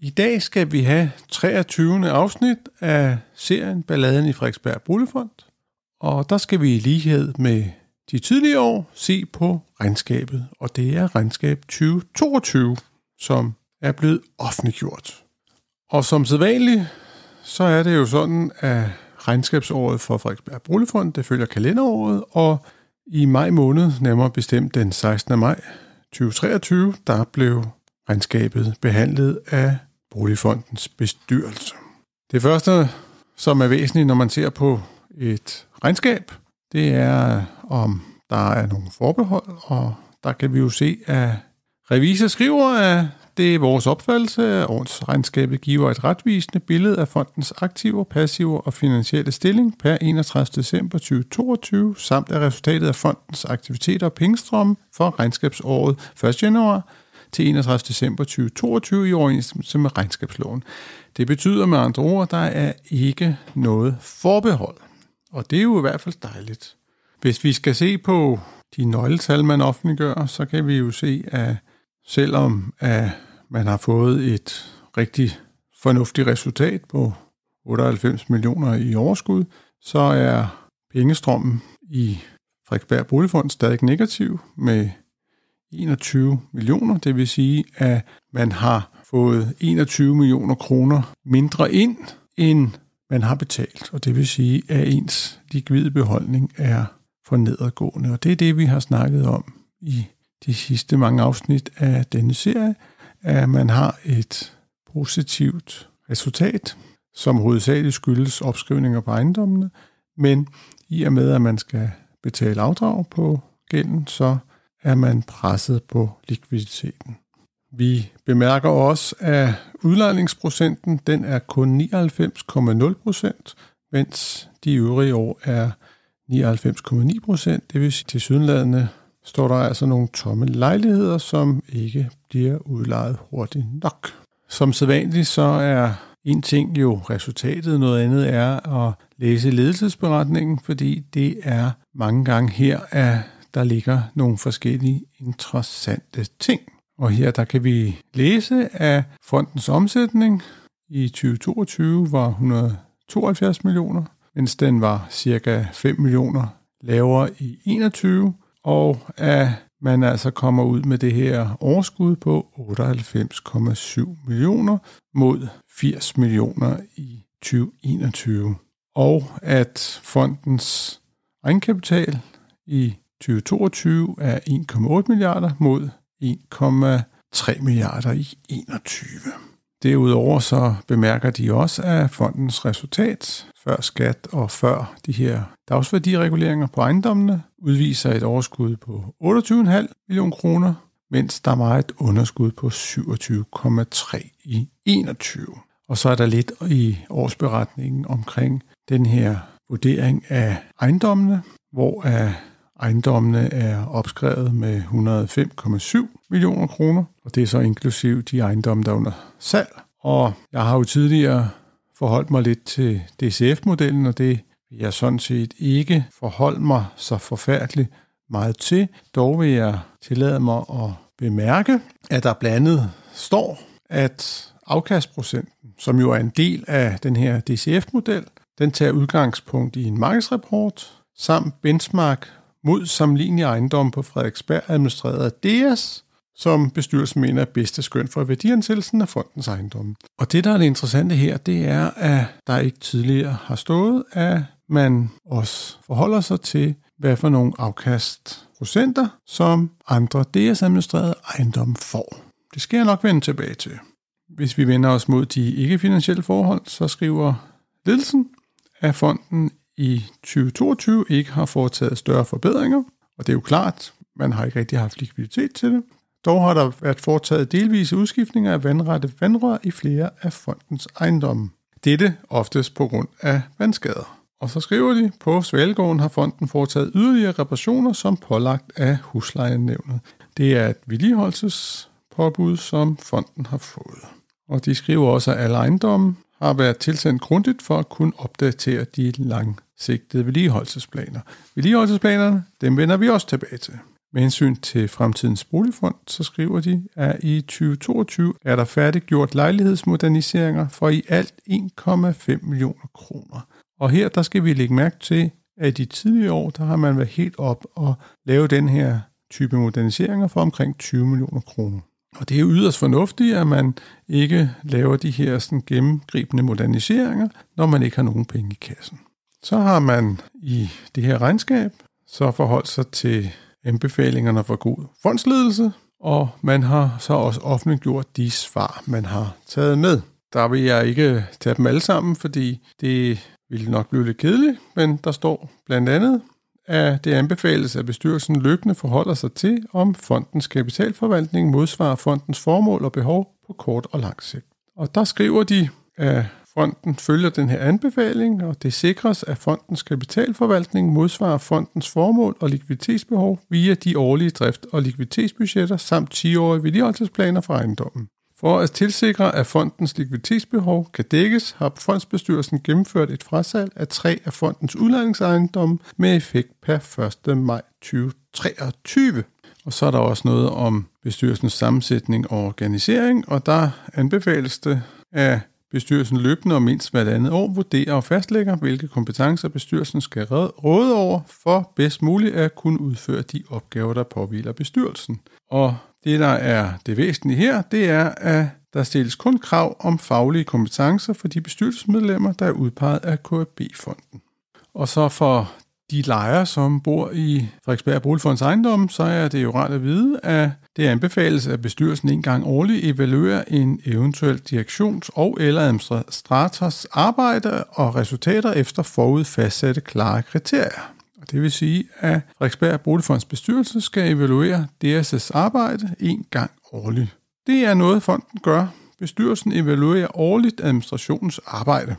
I dag skal vi have 23. afsnit af serien Balladen i Frederiksberg Boligfond, og der skal vi i lighed med de tidligere år se på regnskabet, og det er regnskab 2022, som er blevet offentliggjort. Og som sædvanligt, så er det jo sådan, at regnskabsåret for Frederiksberg Boligfond, det følger kalenderåret, og i maj måned, nærmere bestemt den 16. maj 2023, der blev regnskabet behandlet af Boligfondens bestyrelse. Det første, som er væsentligt, når man ser på et regnskab, det er, om der er nogle forbehold, og der kan vi jo se, at revisor skriver, at det er vores opfattelse, at årsregnskabet giver et retvisende billede af fondens aktiver, passiver og finansielle stilling per 31. december 2022, samt af resultatet af fondens aktiviteter og pengestrømme for regnskabsåret 1. januar til 31. december 2022 i overensstemmelse med regnskabsloven. Det betyder med andre ord, at der er ikke noget forbehold. Og det er jo i hvert fald dejligt. Hvis vi skal se på de nøgletal, man offentliggør, så kan vi jo se, at selvom at man har fået et rigtig fornuftigt resultat på 98 millioner i overskud, så er pengestrømmen i Frederiksberg Boligfond stadig negativ med 21 millioner. Det vil sige, at man har fået 21 millioner kroner mindre ind, end man har betalt. Og det vil sige, at ens likvide beholdning er for nedadgående. Og det er det, vi har snakket om i de sidste mange afsnit af denne serie, at man har et positivt resultat, som hovedsageligt skyldes opskrivninger på ejendommene, men i og med, at man skal betale afdrag på gælden, så er man presset på likviditeten. Vi bemærker også, at udlejningsprocenten den er kun 99,0 procent, mens de øvrige år er 99,9 procent. Det vil sige, til sydenladende står der altså nogle tomme lejligheder, som ikke bliver udlejet hurtigt nok. Som sædvanligt så er en ting jo resultatet, noget andet er at læse ledelsesberetningen, fordi det er mange gange her, at der ligger nogle forskellige interessante ting. Og her der kan vi læse, at fondens omsætning i 2022 var 172 millioner, mens den var cirka 5 millioner lavere i 21, og at man altså kommer ud med det her overskud på 98,7 millioner mod 80 millioner i 2021. Og at fondens egenkapital i 2022 er 1,8 milliarder mod 1,3 milliarder i 21. Derudover så bemærker de også, at fondens resultat før skat og før de her dagsværdireguleringer på ejendommene udviser et overskud på 28,5 millioner kroner, mens der var et underskud på 27,3 i 21. Og så er der lidt i årsberetningen omkring den her vurdering af ejendommene, hvor Ejendommene er opskrevet med 105,7 millioner kroner, og det er så inklusiv de ejendomme, der er under salg. Og jeg har jo tidligere forholdt mig lidt til DCF-modellen, og det vil jeg sådan set ikke forholde mig så forfærdeligt meget til. Dog vil jeg tillade mig at bemærke, at der blandt andet står, at afkastprocenten, som jo er en del af den her DCF-model, den tager udgangspunkt i en markedsrapport samt benchmark mod sammenlignelige ejendom på Frederiksberg, administreret af DS, som bestyrelsen mener er bedste skøn for værdiansættelsen af fondens ejendomme. Og det, der er det interessante her, det er, at der ikke tidligere har stået, at man også forholder sig til, hvad for nogle afkastprocenter, som andre DS-administrerede ejendomme får. Det skal jeg nok vende tilbage til. Hvis vi vender os mod de ikke-finansielle forhold, så skriver ledelsen, at fonden i 2022 ikke har foretaget større forbedringer, og det er jo klart, man har ikke rigtig haft likviditet til det. Dog har der været foretaget delvise udskiftninger af vandrette vandrør i flere af fondens ejendomme. Dette oftest på grund af vandskader. Og så skriver de, på Svalgården har fonden foretaget yderligere reparationer som pålagt af huslejenævnet. Det er et vedligeholdelsespåbud, som fonden har fået. Og de skriver også, at alle ejendomme har været tilsendt grundigt for at kunne opdatere de lang langsigtede vedligeholdelsesplaner. Vedligeholdelsesplanerne, dem vender vi også tilbage til. Med hensyn til fremtidens boligfond, så skriver de, at i 2022 er der færdiggjort lejlighedsmoderniseringer for i alt 1,5 millioner kroner. Og her der skal vi lægge mærke til, at i de tidligere år, der har man været helt op og lave den her type moderniseringer for omkring 20 millioner kroner. Og det er yderst fornuftigt, at man ikke laver de her sådan gennemgribende moderniseringer, når man ikke har nogen penge i kassen. Så har man i det her regnskab så forholdt sig til anbefalingerne for god fondsledelse, og man har så også offentliggjort de svar, man har taget med. Der vil jeg ikke tage dem alle sammen, fordi det ville nok blive lidt kedeligt, men der står blandt andet, at det anbefales, at bestyrelsen løbende forholder sig til, om fondens kapitalforvaltning modsvarer fondens formål og behov på kort og lang sigt. Og der skriver de, at fonden følger den her anbefaling, og det sikres, at fondens kapitalforvaltning modsvarer fondens formål og likviditetsbehov via de årlige drift- og likviditetsbudgetter samt 10-årige vedligeholdelsesplaner for ejendommen. For at tilsikre, at fondens likviditetsbehov kan dækkes, har fondsbestyrelsen gennemført et frasalg af tre af fondens udlejningsejendomme med effekt per 1. maj 2023. Og så er der også noget om bestyrelsens sammensætning og organisering, og der anbefales det, at bestyrelsen løbende og mindst hvert andet år vurderer og fastlægger, hvilke kompetencer bestyrelsen skal råde over for bedst muligt at kunne udføre de opgaver, der påviler bestyrelsen. Og det, der er det væsentlige her, det er, at der stilles kun krav om faglige kompetencer for de bestyrelsesmedlemmer, der er udpeget af KAB-fonden. Og så for de lejere, som bor i Frederiksberg Boligfonds ejendom, så er det jo rart at vide, at det anbefales, at bestyrelsen en gang årligt evaluerer en eventuel direktions- og eller administrators arbejde og resultater efter forud fastsatte klare kriterier. Det vil sige, at Frederiksberg Boligfonds bestyrelse skal evaluere DSS arbejde en gang årligt. Det er noget, fonden gør. Bestyrelsen evaluerer årligt administrationens arbejde.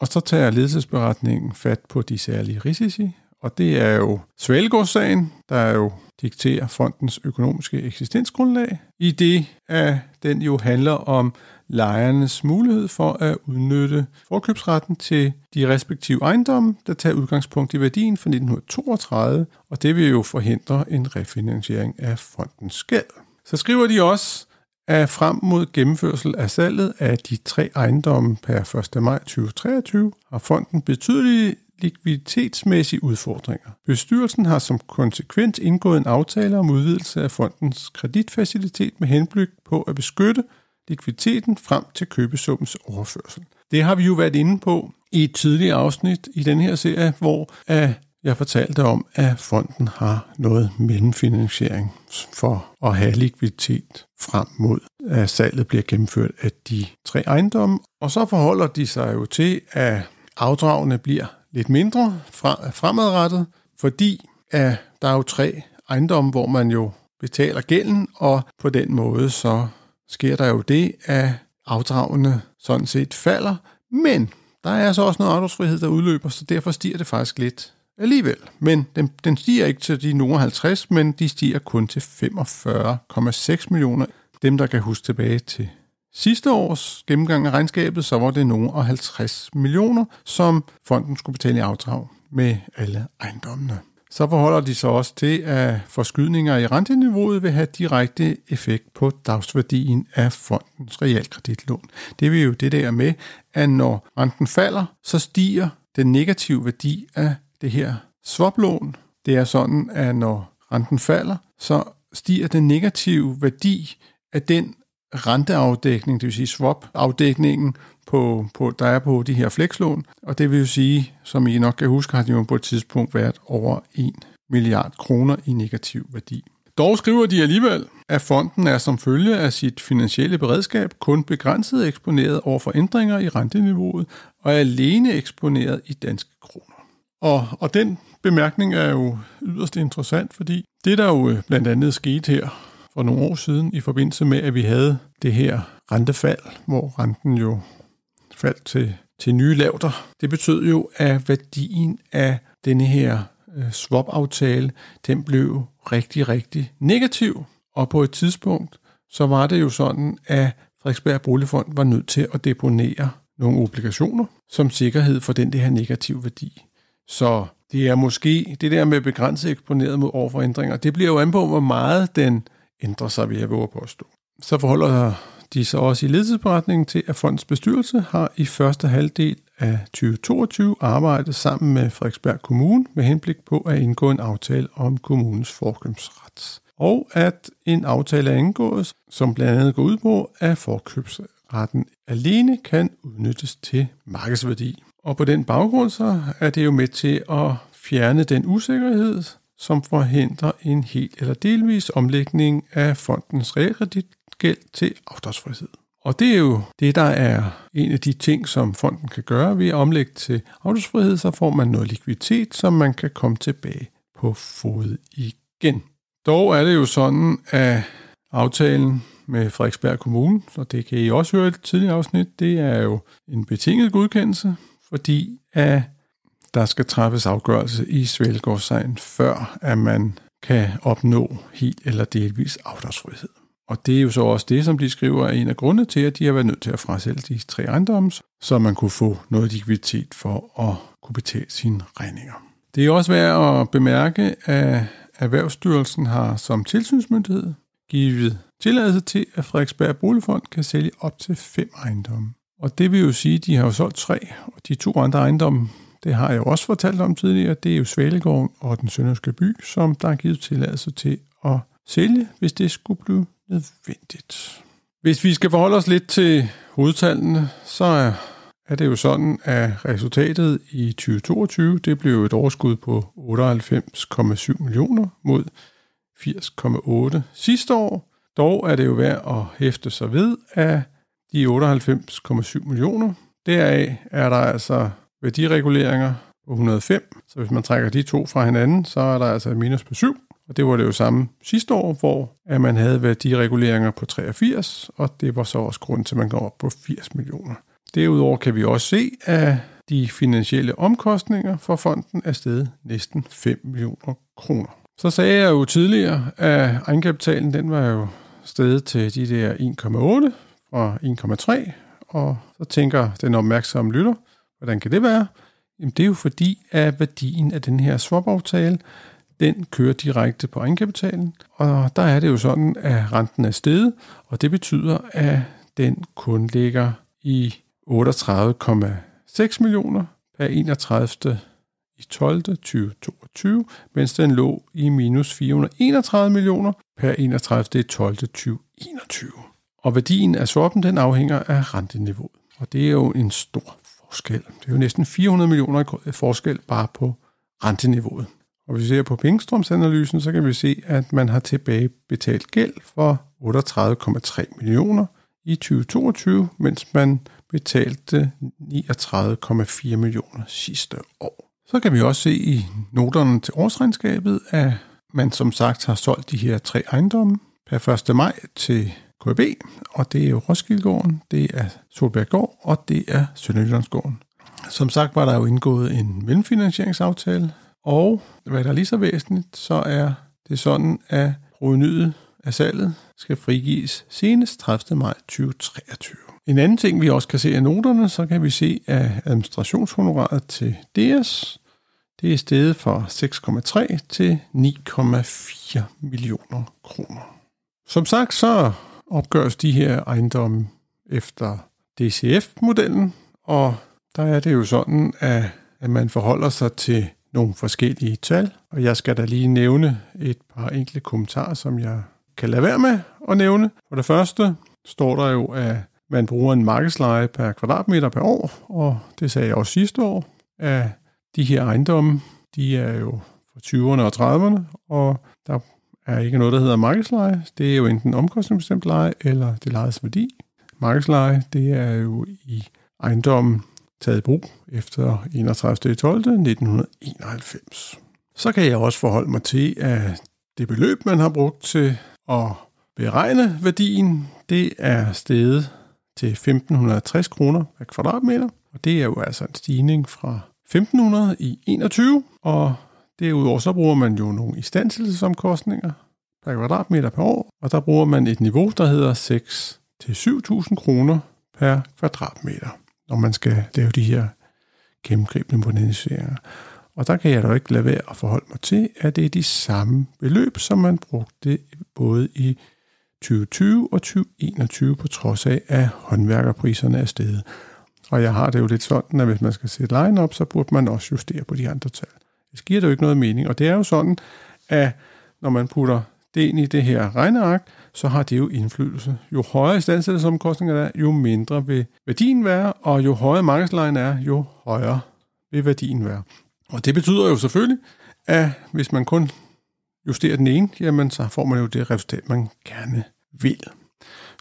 Og så tager ledelsesberetningen fat på de særlige risici, og det er jo Svalgårdssagen, der jo dikterer fondens økonomiske eksistensgrundlag, i det, at den jo handler om lejernes mulighed for at udnytte forkøbsretten til de respektive ejendomme, der tager udgangspunkt i værdien fra 1932, og det vil jo forhindre en refinansiering af fondens gæld. Så skriver de også, at frem mod gennemførsel af salget af de tre ejendomme per 1. maj 2023 har fonden betydelige likviditetsmæssige udfordringer. Bestyrelsen har som konsekvens indgået en aftale om udvidelse af fondens kreditfacilitet med henblik på at beskytte likviditeten frem til købesummens overførsel. Det har vi jo været inde på i et tidligere afsnit i den her serie, hvor øh, jeg fortalte om, at fonden har noget mellemfinansiering for at have likviditet frem mod, at salget bliver gennemført af de tre ejendomme. Og så forholder de sig jo til, at afdragene bliver lidt mindre fremadrettet, fordi at der er jo tre ejendomme, hvor man jo betaler gælden, og på den måde så sker der jo det, at afdragene sådan set falder, men der er så også noget afdragsfrihed, der udløber, så derfor stiger det faktisk lidt alligevel. Men den, den stiger ikke til de nogle 50, men de stiger kun til 45,6 millioner. Dem, der kan huske tilbage til sidste års gennemgang af regnskabet, så var det nogen af 50 millioner, som fonden skulle betale i afdrag med alle ejendommene. Så forholder de sig også til, at forskydninger i renteniveauet vil have direkte effekt på dagsværdien af fondens realkreditlån. Det vil jo det der med, at når renten falder, så stiger den negative værdi af det her swaplån. Det er sådan, at når renten falder, så stiger den negative værdi af den renteafdækning, det vil sige swap-afdækningen, på, på, der er på de her flekslån. Og det vil jo sige, som I nok kan huske, har de jo på et tidspunkt været over 1 milliard kroner i negativ værdi. Dog skriver de alligevel, at fonden er som følge af sit finansielle beredskab kun begrænset eksponeret over for ændringer i renteniveauet og er alene eksponeret i danske kroner. Og, og den bemærkning er jo yderst interessant, fordi det der jo blandt andet skete her for nogle år siden i forbindelse med, at vi havde det her rentefald, hvor renten jo faldt til, til nye lavter. Det betød jo, at værdien af denne her øh, swap-aftale, den blev rigtig, rigtig negativ. Og på et tidspunkt, så var det jo sådan, at Frederiksberg Boligfond var nødt til at deponere nogle obligationer som sikkerhed for den det her negative værdi. Så det er måske det der med begrænset eksponeret mod overforændringer. Det bliver jo an på, hvor meget den ændre sig, vil jeg våge på at stå. Så forholder de sig også i ledelsesberetningen til, at fondens bestyrelse har i første halvdel af 2022 arbejdet sammen med Frederiksberg Kommune med henblik på at indgå en aftale om kommunens forkøbsret. Og at en aftale er indgået, som blandt andet går ud på, at forkøbsretten alene kan udnyttes til markedsværdi. Og på den baggrund så er det jo med til at fjerne den usikkerhed, som forhindrer en helt eller delvis omlægning af fondens realkreditgæld til afdragsfrihed. Og det er jo det, der er en af de ting, som fonden kan gøre ved at omlægge til afdragsfrihed, så får man noget likviditet, som man kan komme tilbage på fod igen. Dog er det jo sådan, at aftalen med Frederiksberg Kommune, og det kan I også høre i et tidligere afsnit, det er jo en betinget godkendelse, fordi at der skal træffes afgørelse i Svælgårdsegn, før at man kan opnå helt eller delvis afdragsfrihed. Og det er jo så også det, som de skriver, er en af grundene til, at de har været nødt til at frasælge de tre ejendomme, så man kunne få noget likviditet for at kunne betale sine regninger. Det er også værd at bemærke, at Erhvervsstyrelsen har som tilsynsmyndighed givet tilladelse til, at Frederiksberg Boligfond kan sælge op til fem ejendomme. Og det vil jo sige, at de har jo solgt tre, og de to andre ejendomme, det har jeg jo også fortalt om tidligere, det er jo Svalegården og den Sønderske By, som der er givet tilladelse til at sælge, hvis det skulle blive nødvendigt. Hvis vi skal forholde os lidt til hovedtallene, så er, det jo sådan, at resultatet i 2022, det blev et overskud på 98,7 millioner mod 80,8 sidste år. Dog er det jo værd at hæfte sig ved, at de 98,7 millioner, deraf er der altså værdireguleringer på 105. Så hvis man trækker de to fra hinanden, så er der altså minus på 7. Og det var det jo samme sidste år, hvor at man havde værdireguleringer på 83, og det var så også grund til, at man går op på 80 millioner. Derudover kan vi også se, at de finansielle omkostninger for fonden er steget næsten 5 millioner kroner. Så sagde jeg jo tidligere, at egenkapitalen den var jo steget til de der 1,8 fra 1,3, og så tænker den opmærksomme lytter, hvordan kan det være? Jamen det er jo fordi, at værdien af den her swap-aftale, den kører direkte på egenkapitalen, og der er det jo sådan, at renten er steget, og det betyder, at den kun ligger i 38,6 millioner per 31. i 12. 2022, mens den lå i minus 431 millioner per 31. i 12. 2021. Og værdien af swappen, den afhænger af renteniveauet. Og det er jo en stor forskel. Det er jo næsten 400 millioner forskel bare på renteniveauet. Og hvis vi ser på pengestrømsanalysen, så kan vi se, at man har tilbagebetalt gæld for 38,3 millioner i 2022, mens man betalte 39,4 millioner sidste år. Så kan vi også se i noterne til årsregnskabet, at man som sagt har solgt de her tre ejendomme per 1. maj til KB, og det er jo Roskildegården, det er Solberggård, og det er Sønderjyllandsgården. Som sagt var der jo indgået en mellemfinansieringsaftale, og hvad der er lige så væsentligt, så er det sådan, at provenyet af salget skal frigives senest 30. maj 2023. En anden ting, vi også kan se af noterne, så kan vi se, at administrationshonoraret til DS, det er steget fra 6,3 til 9,4 millioner kroner. Som sagt, så opgøres de her ejendomme efter DCF-modellen, og der er det jo sådan, at, at man forholder sig til nogle forskellige tal, og jeg skal da lige nævne et par enkle kommentarer, som jeg kan lade være med at nævne. For det første, står der jo, at man bruger en markedsleje per kvadratmeter per år, og det sagde jeg også sidste år, at de her ejendomme, de er jo fra 20'erne og 30'erne, og der er ikke noget, der hedder markedsleje. Det er jo enten omkostningsbestemt leje, eller det lejes værdi. Markedsleje, det er jo i ejendommen taget i brug efter 31.12.1991. Så kan jeg også forholde mig til, at det beløb, man har brugt til at beregne værdien, det er steget til 1.560 kroner per kvadratmeter, og det er jo altså en stigning fra 1.500 i 21, og derudover så bruger man jo nogle istandsættelsesomkostninger per kvadratmeter per år, og der bruger man et niveau, der hedder 6 til 7.000 kroner per kvadratmeter, når man skal lave de her gennemgribende moderniseringer. Og der kan jeg da ikke lade være at forholde mig til, at det er de samme beløb, som man brugte både i 2020 og 2021, på trods af, at håndværkerpriserne er steget. Og jeg har det jo lidt sådan, at hvis man skal sætte lejen op, så burde man også justere på de andre tal. Det giver det jo ikke noget mening. Og det er jo sådan, at når man putter det ind i det her regneark, så har det jo indflydelse. Jo højere istandsættelsesomkostninger der er, jo mindre vil værdien være, og jo højere markedslejen er, jo højere vil værdien være. Og det betyder jo selvfølgelig, at hvis man kun justerer den ene, jamen så får man jo det resultat, man gerne vil.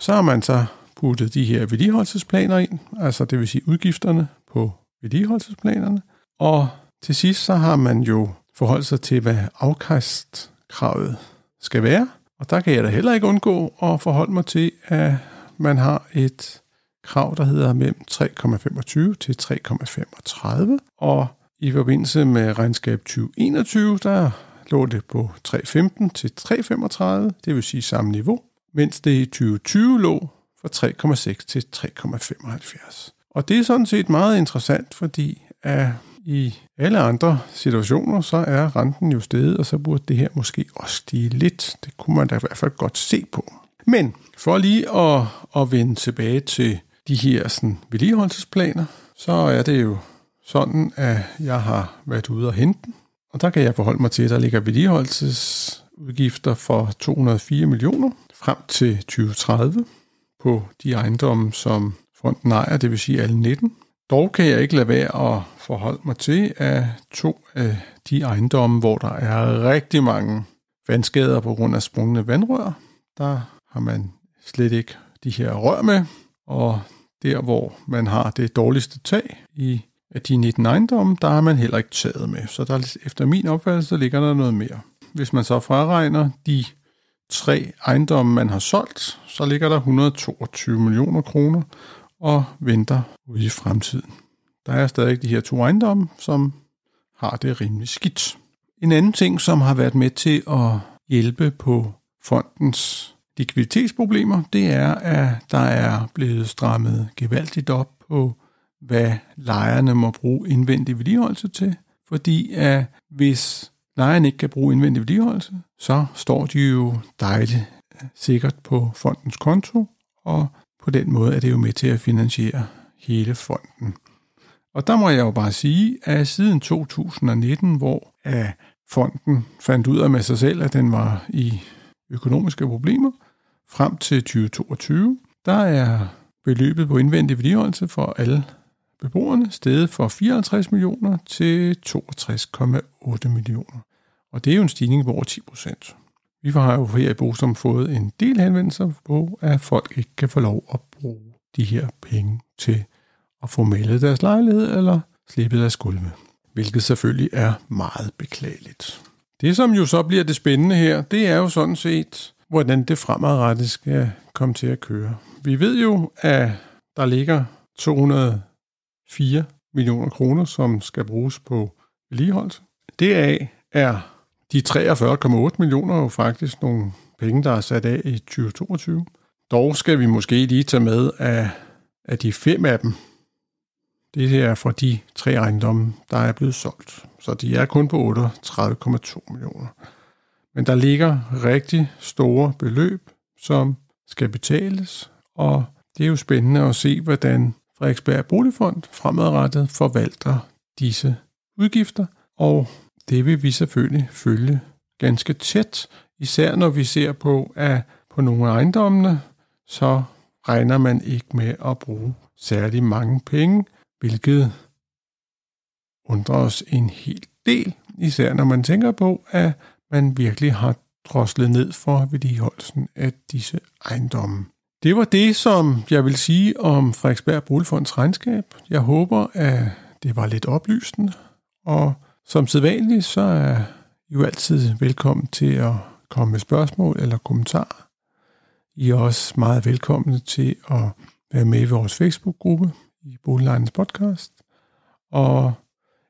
Så har man så puttet de her vedligeholdelsesplaner ind, altså det vil sige udgifterne på vedligeholdelsesplanerne. Og til sidst så har man jo forholdt sig til, hvad afkastkravet skal være. Og der kan jeg da heller ikke undgå at forholde mig til, at man har et krav, der hedder mellem 3,25 til 3,35. Og i forbindelse med regnskab 2021, der lå det på 3,15 til 3,35, det vil sige samme niveau, mens det i 2020 lå fra 3,6 til 3,75. Og det er sådan set meget interessant, fordi at i alle andre situationer, så er renten jo steget, og så burde det her måske også stige lidt. Det kunne man da i hvert fald godt se på. Men for lige at, at vende tilbage til de her sådan, vedligeholdelsesplaner, så er det jo sådan, at jeg har været ude og hente den. Og der kan jeg forholde mig til, at der ligger vedligeholdelsesudgifter for 204 millioner frem til 2030 på de ejendomme, som fonden ejer, det vil sige alle 19. Dog kan jeg ikke lade være at forholde mig til, at to af de ejendomme, hvor der er rigtig mange vandskader på grund af sprungne vandrør, der har man slet ikke de her rør med, og der, hvor man har det dårligste tag i af de 19 ejendomme, der har man heller ikke taget med. Så der, efter min opfattelse ligger der noget mere. Hvis man så fraregner de tre ejendomme, man har solgt, så ligger der 122 millioner kroner og venter ude i fremtiden. Der er stadig de her to ejendomme, som har det rimelig skidt. En anden ting, som har været med til at hjælpe på fondens likviditetsproblemer, det er, at der er blevet strammet gevaldigt op på, hvad lejerne må bruge indvendig vedligeholdelse til. Fordi at hvis lejerne ikke kan bruge indvendig vedligeholdelse, så står de jo dejligt øh, sikkert på fondens konto, og på den måde er det jo med til at finansiere hele fonden. Og der må jeg jo bare sige, at siden 2019, hvor fonden fandt ud af med sig selv, at den var i økonomiske problemer, frem til 2022, der er beløbet på indvendig vedligeholdelse for alle beboerne steget fra 54 millioner til 62,8 millioner. Og det er jo en stigning på over 10 procent. Vi har jo her i Bosom fået en del henvendelser på, at folk ikke kan få lov at bruge de her penge til at få malet deres lejlighed eller slippe deres gulve. Hvilket selvfølgelig er meget beklageligt. Det, som jo så bliver det spændende her, det er jo sådan set, hvordan det fremadrettet skal komme til at køre. Vi ved jo, at der ligger 204 millioner kroner, som skal bruges på vedligeholdelse. Det er de 43,8 millioner jo faktisk nogle penge, der er sat af i 2022. Dog skal vi måske lige tage med, at, at de fem af dem, det er fra de tre ejendomme, der er blevet solgt. Så de er kun på 38,2 millioner. Men der ligger rigtig store beløb, som skal betales, og det er jo spændende at se, hvordan Frederiksberg Boligfond fremadrettet forvalter disse udgifter, og det vil vi selvfølgelig følge ganske tæt, især når vi ser på, at på nogle af ejendommene, så regner man ikke med at bruge særlig mange penge, hvilket undrer os en hel del, især når man tænker på, at man virkelig har droslet ned for vedligeholdelsen af disse ejendomme. Det var det, som jeg vil sige om Frederiksberg Boligfonds regnskab. Jeg håber, at det var lidt oplysende, og som sædvanligt, så er I jo altid velkommen til at komme med spørgsmål eller kommentarer. I er også meget velkomne til at være med i vores Facebook-gruppe i Boliglejens podcast. Og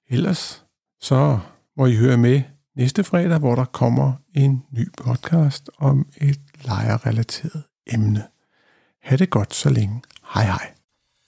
ellers så må I høre med næste fredag, hvor der kommer en ny podcast om et lejerrelateret emne. Ha' det godt så længe. Hej hej.